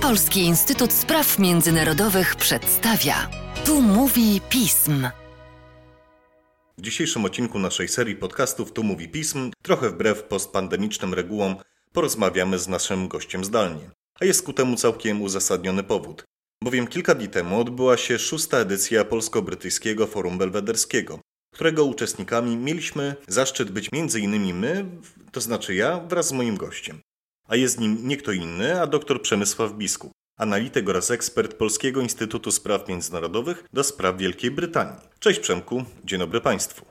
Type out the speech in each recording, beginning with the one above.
Polski Instytut Spraw Międzynarodowych przedstawia. Tu mówi pism. W dzisiejszym odcinku naszej serii podcastów Tu mówi pism, trochę wbrew postpandemicznym regułom, porozmawiamy z naszym gościem zdalnie. A jest ku temu całkiem uzasadniony powód. Bowiem kilka dni temu odbyła się szósta edycja Polsko-Brytyjskiego Forum Belwederskiego, którego uczestnikami mieliśmy zaszczyt być m.in. my, to znaczy ja, wraz z moim gościem. A jest nim nie kto inny, a dr Przemysław Biskup, analityk oraz ekspert Polskiego Instytutu Spraw Międzynarodowych do spraw Wielkiej Brytanii. Cześć Przemku, dzień dobry Państwu.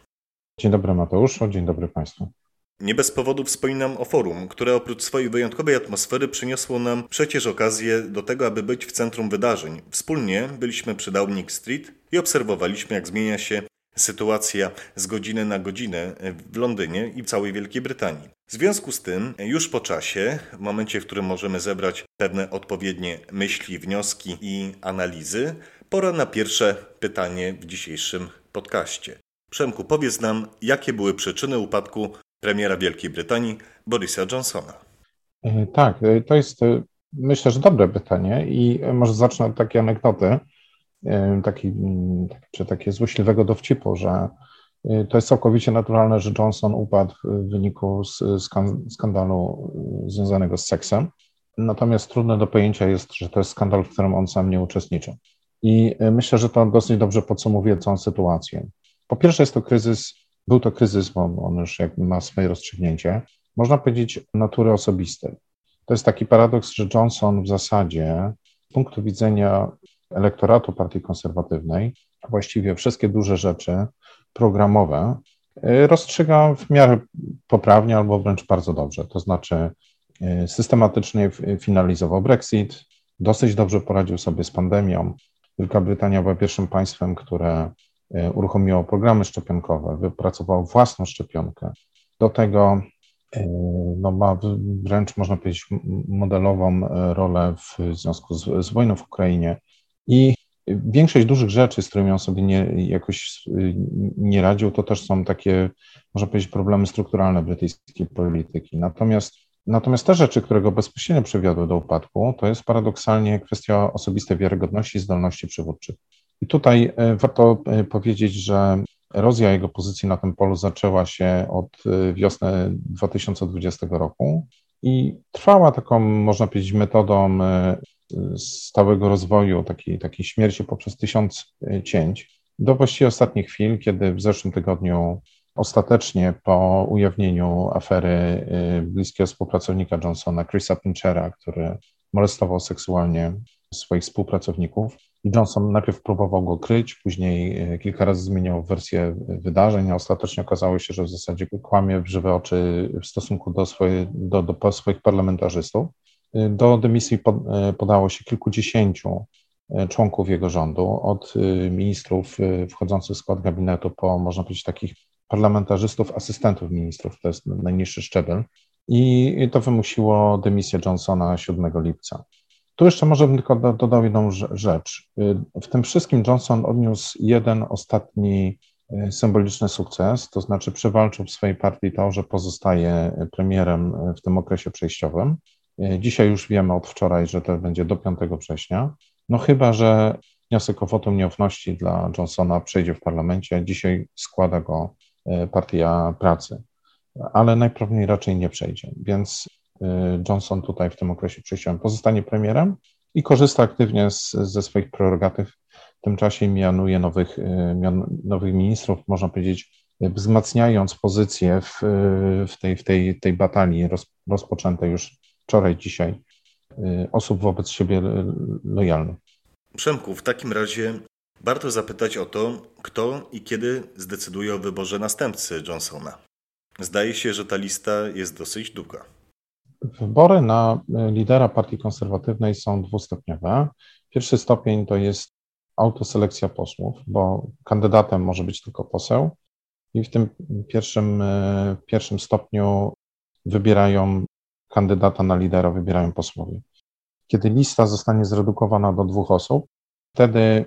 Dzień dobry Mateuszu, dzień dobry Państwu. Nie bez powodu wspominam o forum, które oprócz swojej wyjątkowej atmosfery przyniosło nam przecież okazję do tego, aby być w centrum wydarzeń. Wspólnie byliśmy przy Downing Street i obserwowaliśmy, jak zmienia się sytuacja z godziny na godzinę w Londynie i w całej Wielkiej Brytanii. W związku z tym, już po czasie, w momencie, w którym możemy zebrać pewne odpowiednie myśli, wnioski i analizy, pora na pierwsze pytanie w dzisiejszym podcaście. Przemku, powiedz nam, jakie były przyczyny upadku premiera Wielkiej Brytanii Borisa Johnsona? E, tak, e, to jest e, myślę, że dobre pytanie i może zacznę od takiej anegdoty, taki, mm, czy takie złośliwego dowcipu, że to jest całkowicie naturalne, że Johnson upadł w wyniku skandalu związanego z seksem. Natomiast trudne do pojęcia jest, że to jest skandal, w którym on sam nie uczestniczył. I myślę, że to dosyć dobrze podsumowuje całą sytuację. Po pierwsze, jest to kryzys był to kryzys, bo on już jakby ma swoje rozstrzygnięcie. Można powiedzieć natury osobistej. To jest taki paradoks, że Johnson w zasadzie z punktu widzenia elektoratu Partii Konserwatywnej właściwie wszystkie duże rzeczy programowe y, rozstrzyga w miarę poprawnie albo wręcz bardzo dobrze. To znaczy y, systematycznie finalizował Brexit, dosyć dobrze poradził sobie z pandemią. Wielka Brytania była pierwszym państwem, które uruchomiło programy szczepionkowe, wypracowało własną szczepionkę. Do tego no, ma wręcz, można powiedzieć, modelową rolę w związku z, z wojną w Ukrainie. I większość dużych rzeczy, z którymi on sobie nie, jakoś nie radził, to też są takie, można powiedzieć, problemy strukturalne brytyjskiej polityki. Natomiast, natomiast te rzeczy, które go bezpośrednio przywiodły do upadku, to jest paradoksalnie kwestia osobistej wiarygodności i zdolności przywódczych. I tutaj e, warto e, powiedzieć, że erozja jego pozycji na tym polu zaczęła się od wiosny 2020 roku i trwała taką, można powiedzieć, metodą stałego rozwoju, takiej, takiej śmierci poprzez tysiąc cięć, do właściwie ostatnich chwil, kiedy w zeszłym tygodniu ostatecznie po ujawnieniu afery bliskiego współpracownika Johnsona, Chrisa Pinchera, który molestował seksualnie swoich współpracowników, Johnson najpierw próbował go kryć, później e, kilka razy zmieniał wersję wydarzeń, a ostatecznie okazało się, że w zasadzie kłamie w żywe oczy w stosunku do, swoje, do, do swoich parlamentarzystów. E, do dymisji e, podało się kilkudziesięciu członków jego rządu, od ministrów wchodzących w skład gabinetu po, można powiedzieć, takich parlamentarzystów, asystentów ministrów, to jest najniższy szczebel. I to wymusiło dymisję Johnsona 7 lipca. Tu jeszcze może bym tylko dodał jedną rzecz. W tym wszystkim Johnson odniósł jeden ostatni y, symboliczny sukces, to znaczy przewalczył w swojej partii to, że pozostaje premierem w tym okresie przejściowym. Y, dzisiaj już wiemy od wczoraj, że to będzie do 5 września. No chyba, że wniosek o wotum nieufności dla Johnsona przejdzie w parlamencie. Dzisiaj składa go y, Partia Pracy, ale najprawdopodobniej raczej nie przejdzie. Więc Y, Johnson tutaj w tym okresie przejściowym pozostanie premierem i korzysta aktywnie z, ze swoich prerogatyw. W tym czasie mianuje nowych, mian, nowych ministrów, można powiedzieć, wzmacniając pozycję w, w, tej, w tej, tej batalii roz, rozpoczętej już wczoraj, dzisiaj, y, osób wobec siebie lojalnych. Przemku, w takim razie warto zapytać o to, kto i kiedy zdecyduje o wyborze następcy Johnsona. Zdaje się, że ta lista jest dosyć długa. Wybory na e, lidera partii konserwatywnej są dwustopniowe. Pierwszy stopień to jest autoselekcja posłów, bo kandydatem może być tylko poseł i w tym pierwszym, e, pierwszym stopniu wybierają kandydata na lidera, wybierają posłowie. Kiedy lista zostanie zredukowana do dwóch osób, wtedy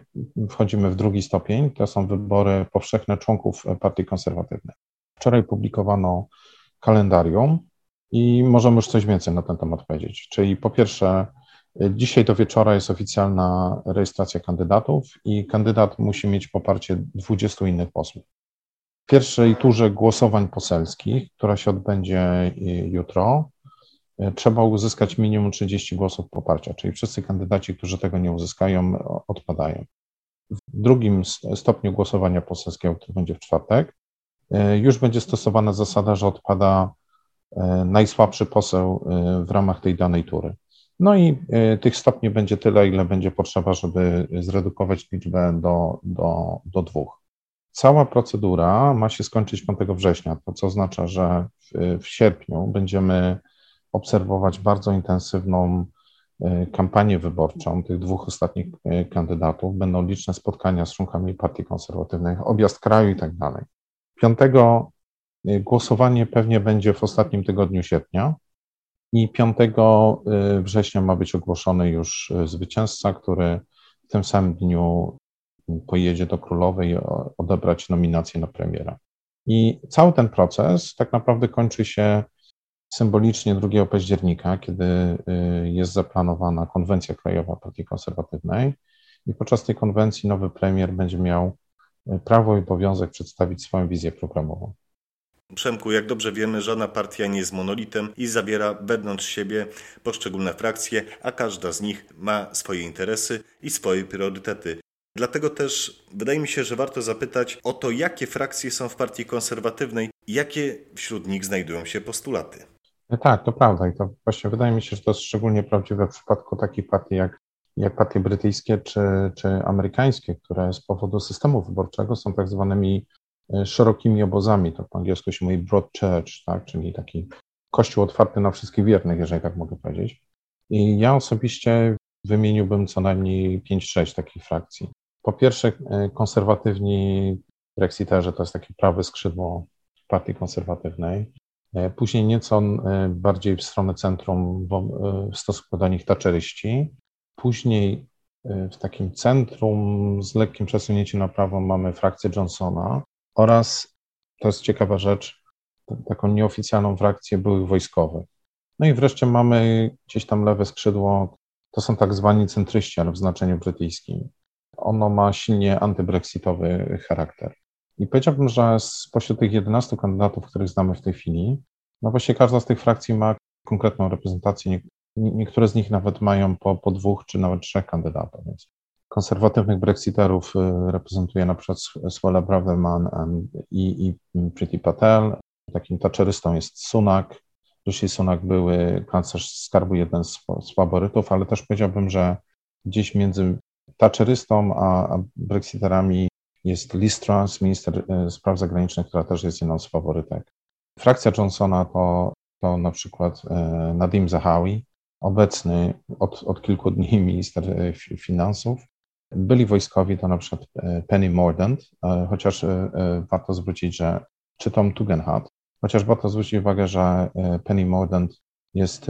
wchodzimy w drugi stopień. To są wybory powszechne członków Partii Konserwatywnej. Wczoraj publikowano kalendarium i możemy już coś więcej na ten temat powiedzieć. Czyli po pierwsze, Dzisiaj do wieczora jest oficjalna rejestracja kandydatów i kandydat musi mieć poparcie 20 innych posłów. W pierwszej turze głosowań poselskich, która się odbędzie jutro, trzeba uzyskać minimum 30 głosów poparcia, czyli wszyscy kandydaci, którzy tego nie uzyskają, odpadają. W drugim stopniu głosowania poselskiego, który będzie w czwartek, już będzie stosowana zasada, że odpada najsłabszy poseł w ramach tej danej tury. No i tych stopni będzie tyle, ile będzie potrzeba, żeby zredukować liczbę do, do, do dwóch. Cała procedura ma się skończyć 5 września, to co oznacza, że w, w sierpniu będziemy obserwować bardzo intensywną y, kampanię wyborczą tych dwóch ostatnich y, kandydatów. Będą liczne spotkania z członkami Partii Konserwatywnej, objazd kraju i tak dalej. 5 głosowanie pewnie będzie w ostatnim tygodniu sierpnia i 5 y, września ma być ogłoszony już zwycięzca, który w tym samym dniu pojedzie do Królowej odebrać nominację na premiera. I cały ten proces tak naprawdę kończy się symbolicznie 2 października, kiedy y, jest zaplanowana konwencja krajowa Partii Konserwatywnej i podczas tej konwencji nowy premier będzie miał prawo i obowiązek przedstawić swoją wizję programową. Przemku, jak dobrze wiemy, żadna partia nie jest monolitem i zabiera wewnątrz siebie poszczególne frakcje, a każda z nich ma swoje interesy i swoje priorytety. Dlatego też wydaje mi się, że warto zapytać o to, jakie frakcje są w partii konserwatywnej jakie wśród nich znajdują się postulaty. Tak, to prawda i to właśnie wydaje mi się, że to jest szczególnie prawdziwe w przypadku takich partii jak, jak partie brytyjskie czy, czy amerykańskie, które z powodu systemu wyborczego są tak zwanymi E, szerokimi obozami, to po angielsku się mówi broad church, tak, czyli taki kościół otwarty na wszystkich wiernych, jeżeli tak mogę powiedzieć. I ja osobiście wymieniłbym co najmniej 5-6 takich frakcji. Po pierwsze, e, konserwatywni brexiterzy to jest takie prawe skrzydło partii konserwatywnej. E, później nieco bardziej w stronę centrum w stosunku do nich taczeryści. Później w takim centrum z lekkim przesunięciem na prawo mamy frakcję Johnsona, oraz, to jest ciekawa rzecz, taką nieoficjalną frakcję byłych wojskowych. No i wreszcie mamy gdzieś tam lewe skrzydło, to są tak zwani centryści, ale w znaczeniu brytyjskim. Ono ma silnie antybrexitowy charakter. I powiedziałbym, że spośród tych 11 kandydatów, których znamy w tej chwili, no właśnie każda z tych frakcji ma konkretną reprezentację. Niektóre z nich nawet mają po, po dwóch czy nawet trzech kandydatów, więc konserwatywnych brexiterów y, reprezentuje na przykład Swela Braverman i, i Priti Patel. Takim taczelystą jest Sunak. Rishi Sunak były kanclerz skarbu, jeden z, z faworytów, ale też powiedziałbym, że gdzieś między taczelystą a, a brexiterami jest Liz Truss, minister y, spraw zagranicznych, która też jest jedną z faworytek. Frakcja Johnsona to, to na przykład y, Nadim Zahawi, obecny od, od kilku dni minister finansów, byli wojskowi, to na przykład e, Penny Mordaunt, e, chociaż e, warto zwrócić, że czy Tom Tugendhat, chociaż warto zwrócić uwagę, że Penny Mordaunt jest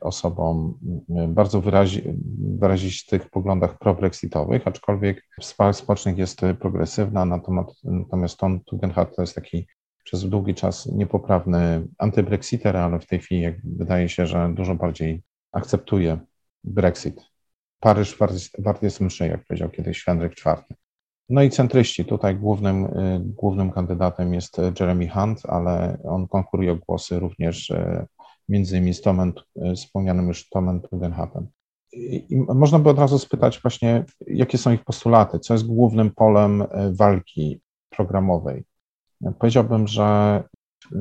osobą bardzo wyrazi, wyrazistych poglądach pro-brexitowych, aczkolwiek w sprawach społecznych jest progresywna, natomiast, natomiast Tom Tugendhat to jest taki przez długi czas niepoprawny antybrexiter, ale w tej chwili wydaje się, że dużo bardziej akceptuje Brexit. Paryż wart jest mszy, jak powiedział kiedyś Henryk IV. No i centryści. Tutaj głównym, y, głównym kandydatem jest Jeremy Hunt, ale on konkuruje o głosy również y, między innymi z Tomem, y, wspomnianym już Tomem Tugendhatem. I można by od razu spytać właśnie, jakie są ich postulaty, co jest głównym polem walki programowej. Powiedziałbym, że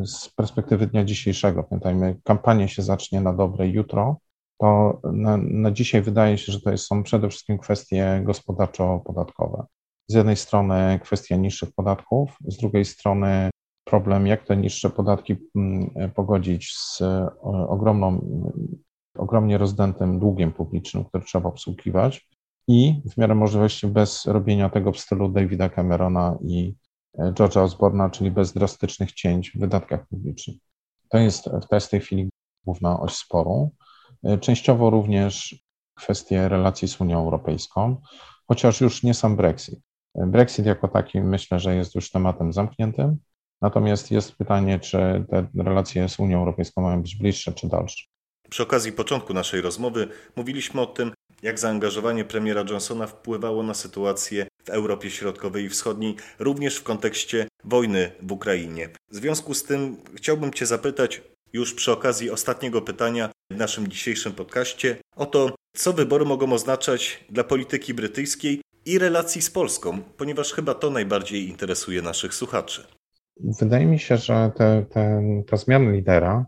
z perspektywy dnia dzisiejszego, pamiętajmy, kampania się zacznie na dobre jutro, to na, na dzisiaj wydaje się, że to są przede wszystkim kwestie gospodarczo-podatkowe. Z jednej strony kwestia niższych podatków, z drugiej strony problem, jak te niższe podatki mm, pogodzić z e, ogromną, ogromnie rozdętym długiem publicznym, który trzeba obsługiwać i w miarę możliwości bez robienia tego w stylu Davida Camerona i e, George'a Osborna, czyli bez drastycznych cięć w wydatkach publicznych. To jest, to jest w tej chwili główna oś sporu. E, częściowo również kwestie relacji z Unią Europejską, chociaż już nie sam Brexit. E, Brexit jako taki myślę, że jest już tematem zamkniętym, natomiast jest pytanie, czy te relacje z Unią Europejską mają być bliższe czy dalsze. Przy okazji początku naszej rozmowy mówiliśmy o tym, jak zaangażowanie premiera Johnsona wpływało na sytuację w Europie Środkowej i Wschodniej, również w kontekście wojny w Ukrainie. W związku z tym chciałbym Cię zapytać, już przy okazji ostatniego pytania w naszym dzisiejszym podcaście, o to, co wybory mogą oznaczać dla polityki brytyjskiej i relacji z Polską, ponieważ chyba to najbardziej interesuje naszych słuchaczy. Wydaje mi się, że te, te, ta zmiana lidera,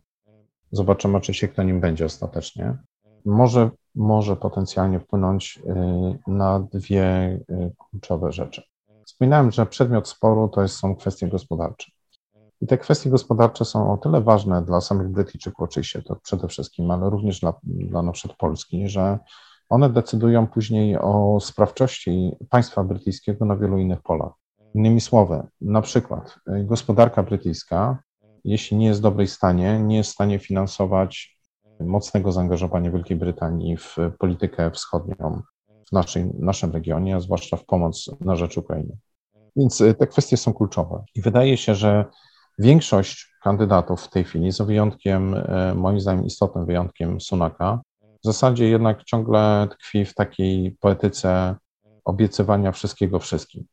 zobaczymy oczywiście, kto nim będzie ostatecznie, może, może potencjalnie wpłynąć y, na dwie y, kluczowe rzeczy. Wspominałem, że przedmiot sporu to są kwestie gospodarcze. I te kwestie gospodarcze są o tyle ważne dla samych Brytyjczyków, oczywiście to przede wszystkim, ale również dla, dla na przykład Polski, że one decydują później o sprawczości państwa brytyjskiego na wielu innych polach. Innymi słowy, na przykład y, gospodarka brytyjska, jeśli nie jest w dobrej stanie, nie jest w stanie finansować mocnego zaangażowania Wielkiej Brytanii w politykę wschodnią w naszej, naszym regionie, a zwłaszcza w pomoc na rzecz Ukrainy. Więc y, te kwestie są kluczowe. I wydaje się, że większość kandydatów w tej chwili, z wyjątkiem, y, moim zdaniem istotnym wyjątkiem Sunaka, w zasadzie jednak ciągle tkwi w takiej poetyce obiecywania wszystkiego wszystkim.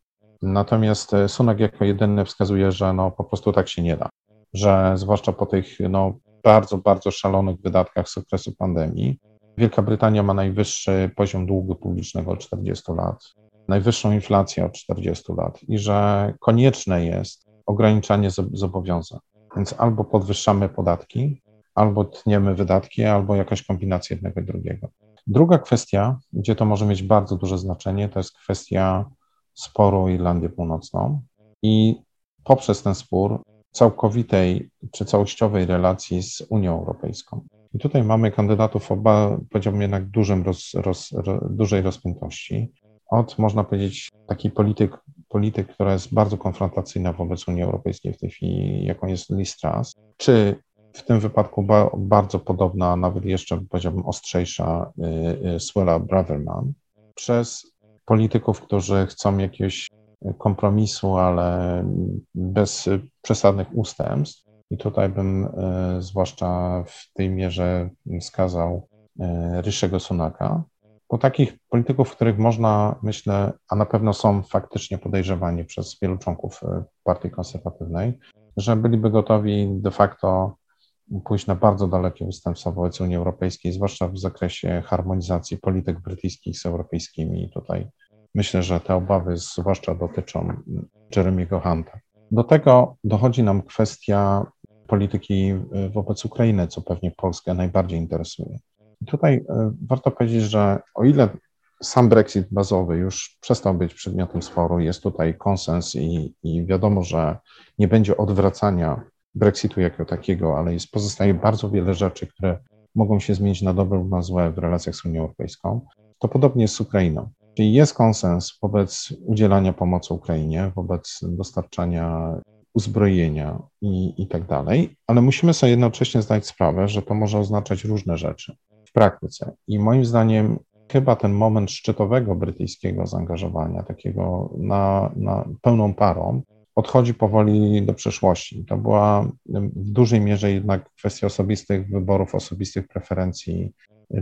Natomiast y, Sunak jako jedyny wskazuje, że no, po prostu tak się nie da, że zwłaszcza po tych no, bardzo, bardzo szalonych wydatkach z okresu pandemii. Wielka Brytania ma najwyższy poziom długu publicznego od 40 lat, najwyższą inflację od 40 lat i że konieczne jest ograniczanie zobowiązań. Więc albo podwyższamy podatki, albo tniemy wydatki, albo jakaś kombinacja jednego i drugiego. Druga kwestia, gdzie to może mieć bardzo duże znaczenie, to jest kwestia sporu Irlandię Północną. I poprzez ten spór całkowitej czy całościowej relacji z Unią Europejską. I tutaj mamy kandydatów o, powiedziałbym, jednak dużym roz, roz, dużej rozpiętości. Od, można powiedzieć, takiej polityk, polityk, która jest bardzo konfrontacyjna wobec Unii Europejskiej w tej chwili, jaką jest Liz Truss, czy w tym wypadku ba, bardzo podobna, nawet jeszcze powiedziałbym ostrzejsza y, y, Swella Braverman, przez polityków, którzy chcą jakiegoś kompromisu, ale bez przesadnych ustępstw. I tutaj bym e, zwłaszcza w tej mierze wskazał e, Ryszego Sunaka, bo takich polityków, których można, myślę, a na pewno są faktycznie podejrzewani przez wielu członków e, Partii Konserwatywnej, że byliby gotowi de facto pójść na bardzo dalekie ustępstwa wobec Unii Europejskiej, zwłaszcza w zakresie harmonizacji polityk brytyjskich z europejskimi. I tutaj Myślę, że te obawy zwłaszcza dotyczą Jeremiego Hunta. Do tego dochodzi nam kwestia polityki y, wobec Ukrainy, co pewnie Polskę najbardziej interesuje. I tutaj y, warto powiedzieć, że o ile sam Brexit bazowy już przestał być przedmiotem sporu, jest tutaj konsens i, i wiadomo, że nie będzie odwracania Brexitu jako takiego, ale jest, pozostaje bardzo wiele rzeczy, które mogą się zmienić na dobre lub na złe w relacjach z Unią Europejską, to podobnie jest z Ukrainą. Czyli jest konsens wobec udzielania pomocy Ukrainie, wobec dostarczania uzbrojenia i, i tak dalej, ale musimy sobie jednocześnie zdać sprawę, że to może oznaczać różne rzeczy w praktyce. I moim zdaniem chyba ten moment szczytowego brytyjskiego zaangażowania, takiego na, na pełną parą, odchodzi powoli do przeszłości. To była w dużej mierze jednak kwestia osobistych wyborów, osobistych preferencji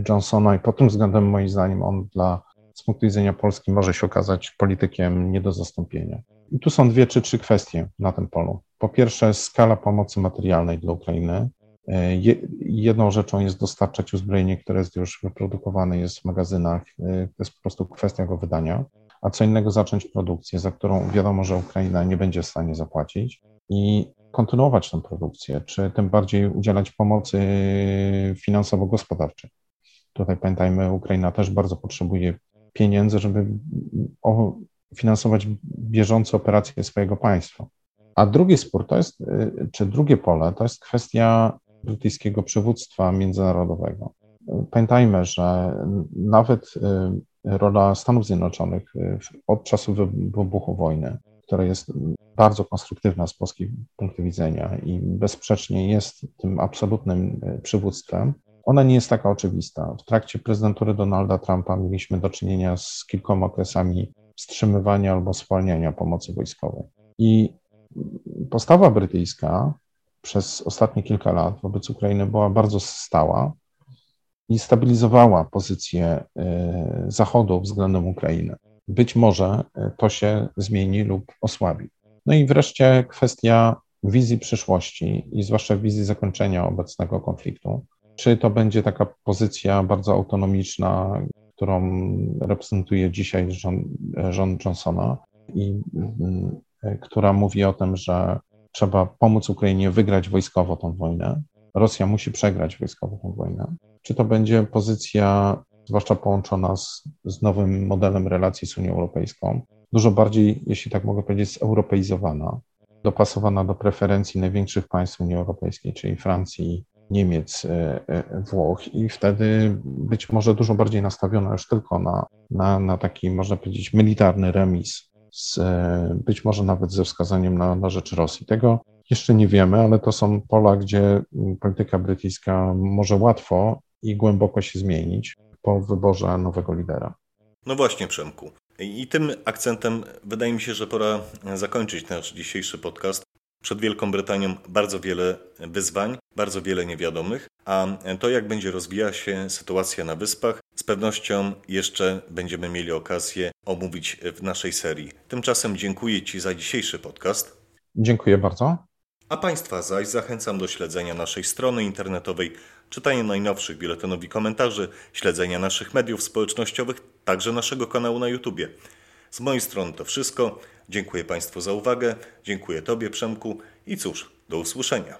Johnsona i pod tym względem moim zdaniem on dla z punktu widzenia Polski może się okazać politykiem nie do zastąpienia. I tu są dwie czy trzy kwestie na tym polu. Po pierwsze, skala pomocy materialnej dla Ukrainy. E, jedną rzeczą jest dostarczać uzbrojenie, które jest już wyprodukowane, jest w magazynach. E, to jest po prostu kwestia go wydania. A co innego zacząć produkcję, za którą wiadomo, że Ukraina nie będzie w stanie zapłacić i kontynuować tę produkcję, czy tym bardziej udzielać pomocy finansowo-gospodarczej. Tutaj pamiętajmy, Ukraina też bardzo potrzebuje pieniędzy, żeby finansować bieżące operacje swojego państwa. A drugi spór to jest, y, czy drugie pole, to jest kwestia brytyjskiego przywództwa międzynarodowego. Pamiętajmy, że nawet y, rola Stanów Zjednoczonych y, od czasu wybuchu wojny, która jest bardzo konstruktywna z polskiego punktu widzenia i bezsprzecznie jest tym absolutnym przywództwem, ona nie jest taka oczywista. W trakcie prezydentury Donalda Trumpa mieliśmy do czynienia z kilkoma okresami wstrzymywania albo spowalniania pomocy wojskowej. I postawa brytyjska przez ostatnie kilka lat wobec Ukrainy była bardzo stała i stabilizowała pozycję Zachodu względem Ukrainy. Być może to się zmieni lub osłabi. No i wreszcie kwestia wizji przyszłości i zwłaszcza wizji zakończenia obecnego konfliktu. Czy to będzie taka pozycja bardzo autonomiczna, którą reprezentuje dzisiaj rząd, Johnsona i y, która mówi o tym, że trzeba pomóc Ukrainie wygrać wojskowo tą wojnę. Rosja musi przegrać wojskowo tą wojnę. Czy to będzie pozycja, zwłaszcza połączona z, z nowym modelem relacji z Unią Europejską, dużo bardziej, jeśli tak mogę powiedzieć, zeuropeizowana, dopasowana do preferencji największych państw Unii Europejskiej, czyli Francji, Niemiec, e, e, Włoch i wtedy być może dużo bardziej nastawiona już tylko na, na, na taki, można powiedzieć, militarny remis, z, e, być może nawet ze wskazaniem na, na rzecz Rosji. Tego jeszcze nie wiemy, ale to są pola, gdzie polityka brytyjska może łatwo i głęboko się zmienić po wyborze nowego lidera. No właśnie, Przemku. I tym akcentem wydaje mi się, że pora zakończyć nasz dzisiejszy podcast. Przed Wielką Brytanią bardzo wiele wyzwań, bardzo wiele niewiadomych, a to, jak będzie rozwijała się sytuacja na Wyspach, z pewnością jeszcze będziemy mieli okazję omówić w naszej serii. Tymczasem dziękuję Ci za dzisiejszy podcast. Dziękuję bardzo. A Państwa zaś zachęcam do śledzenia naszej strony internetowej, czytania najnowszych biuletynów i komentarzy, śledzenia naszych mediów społecznościowych, także naszego kanału na YouTube. Z mojej strony to wszystko. Dziękuję Państwu za uwagę, dziękuję Tobie Przemku i cóż, do usłyszenia.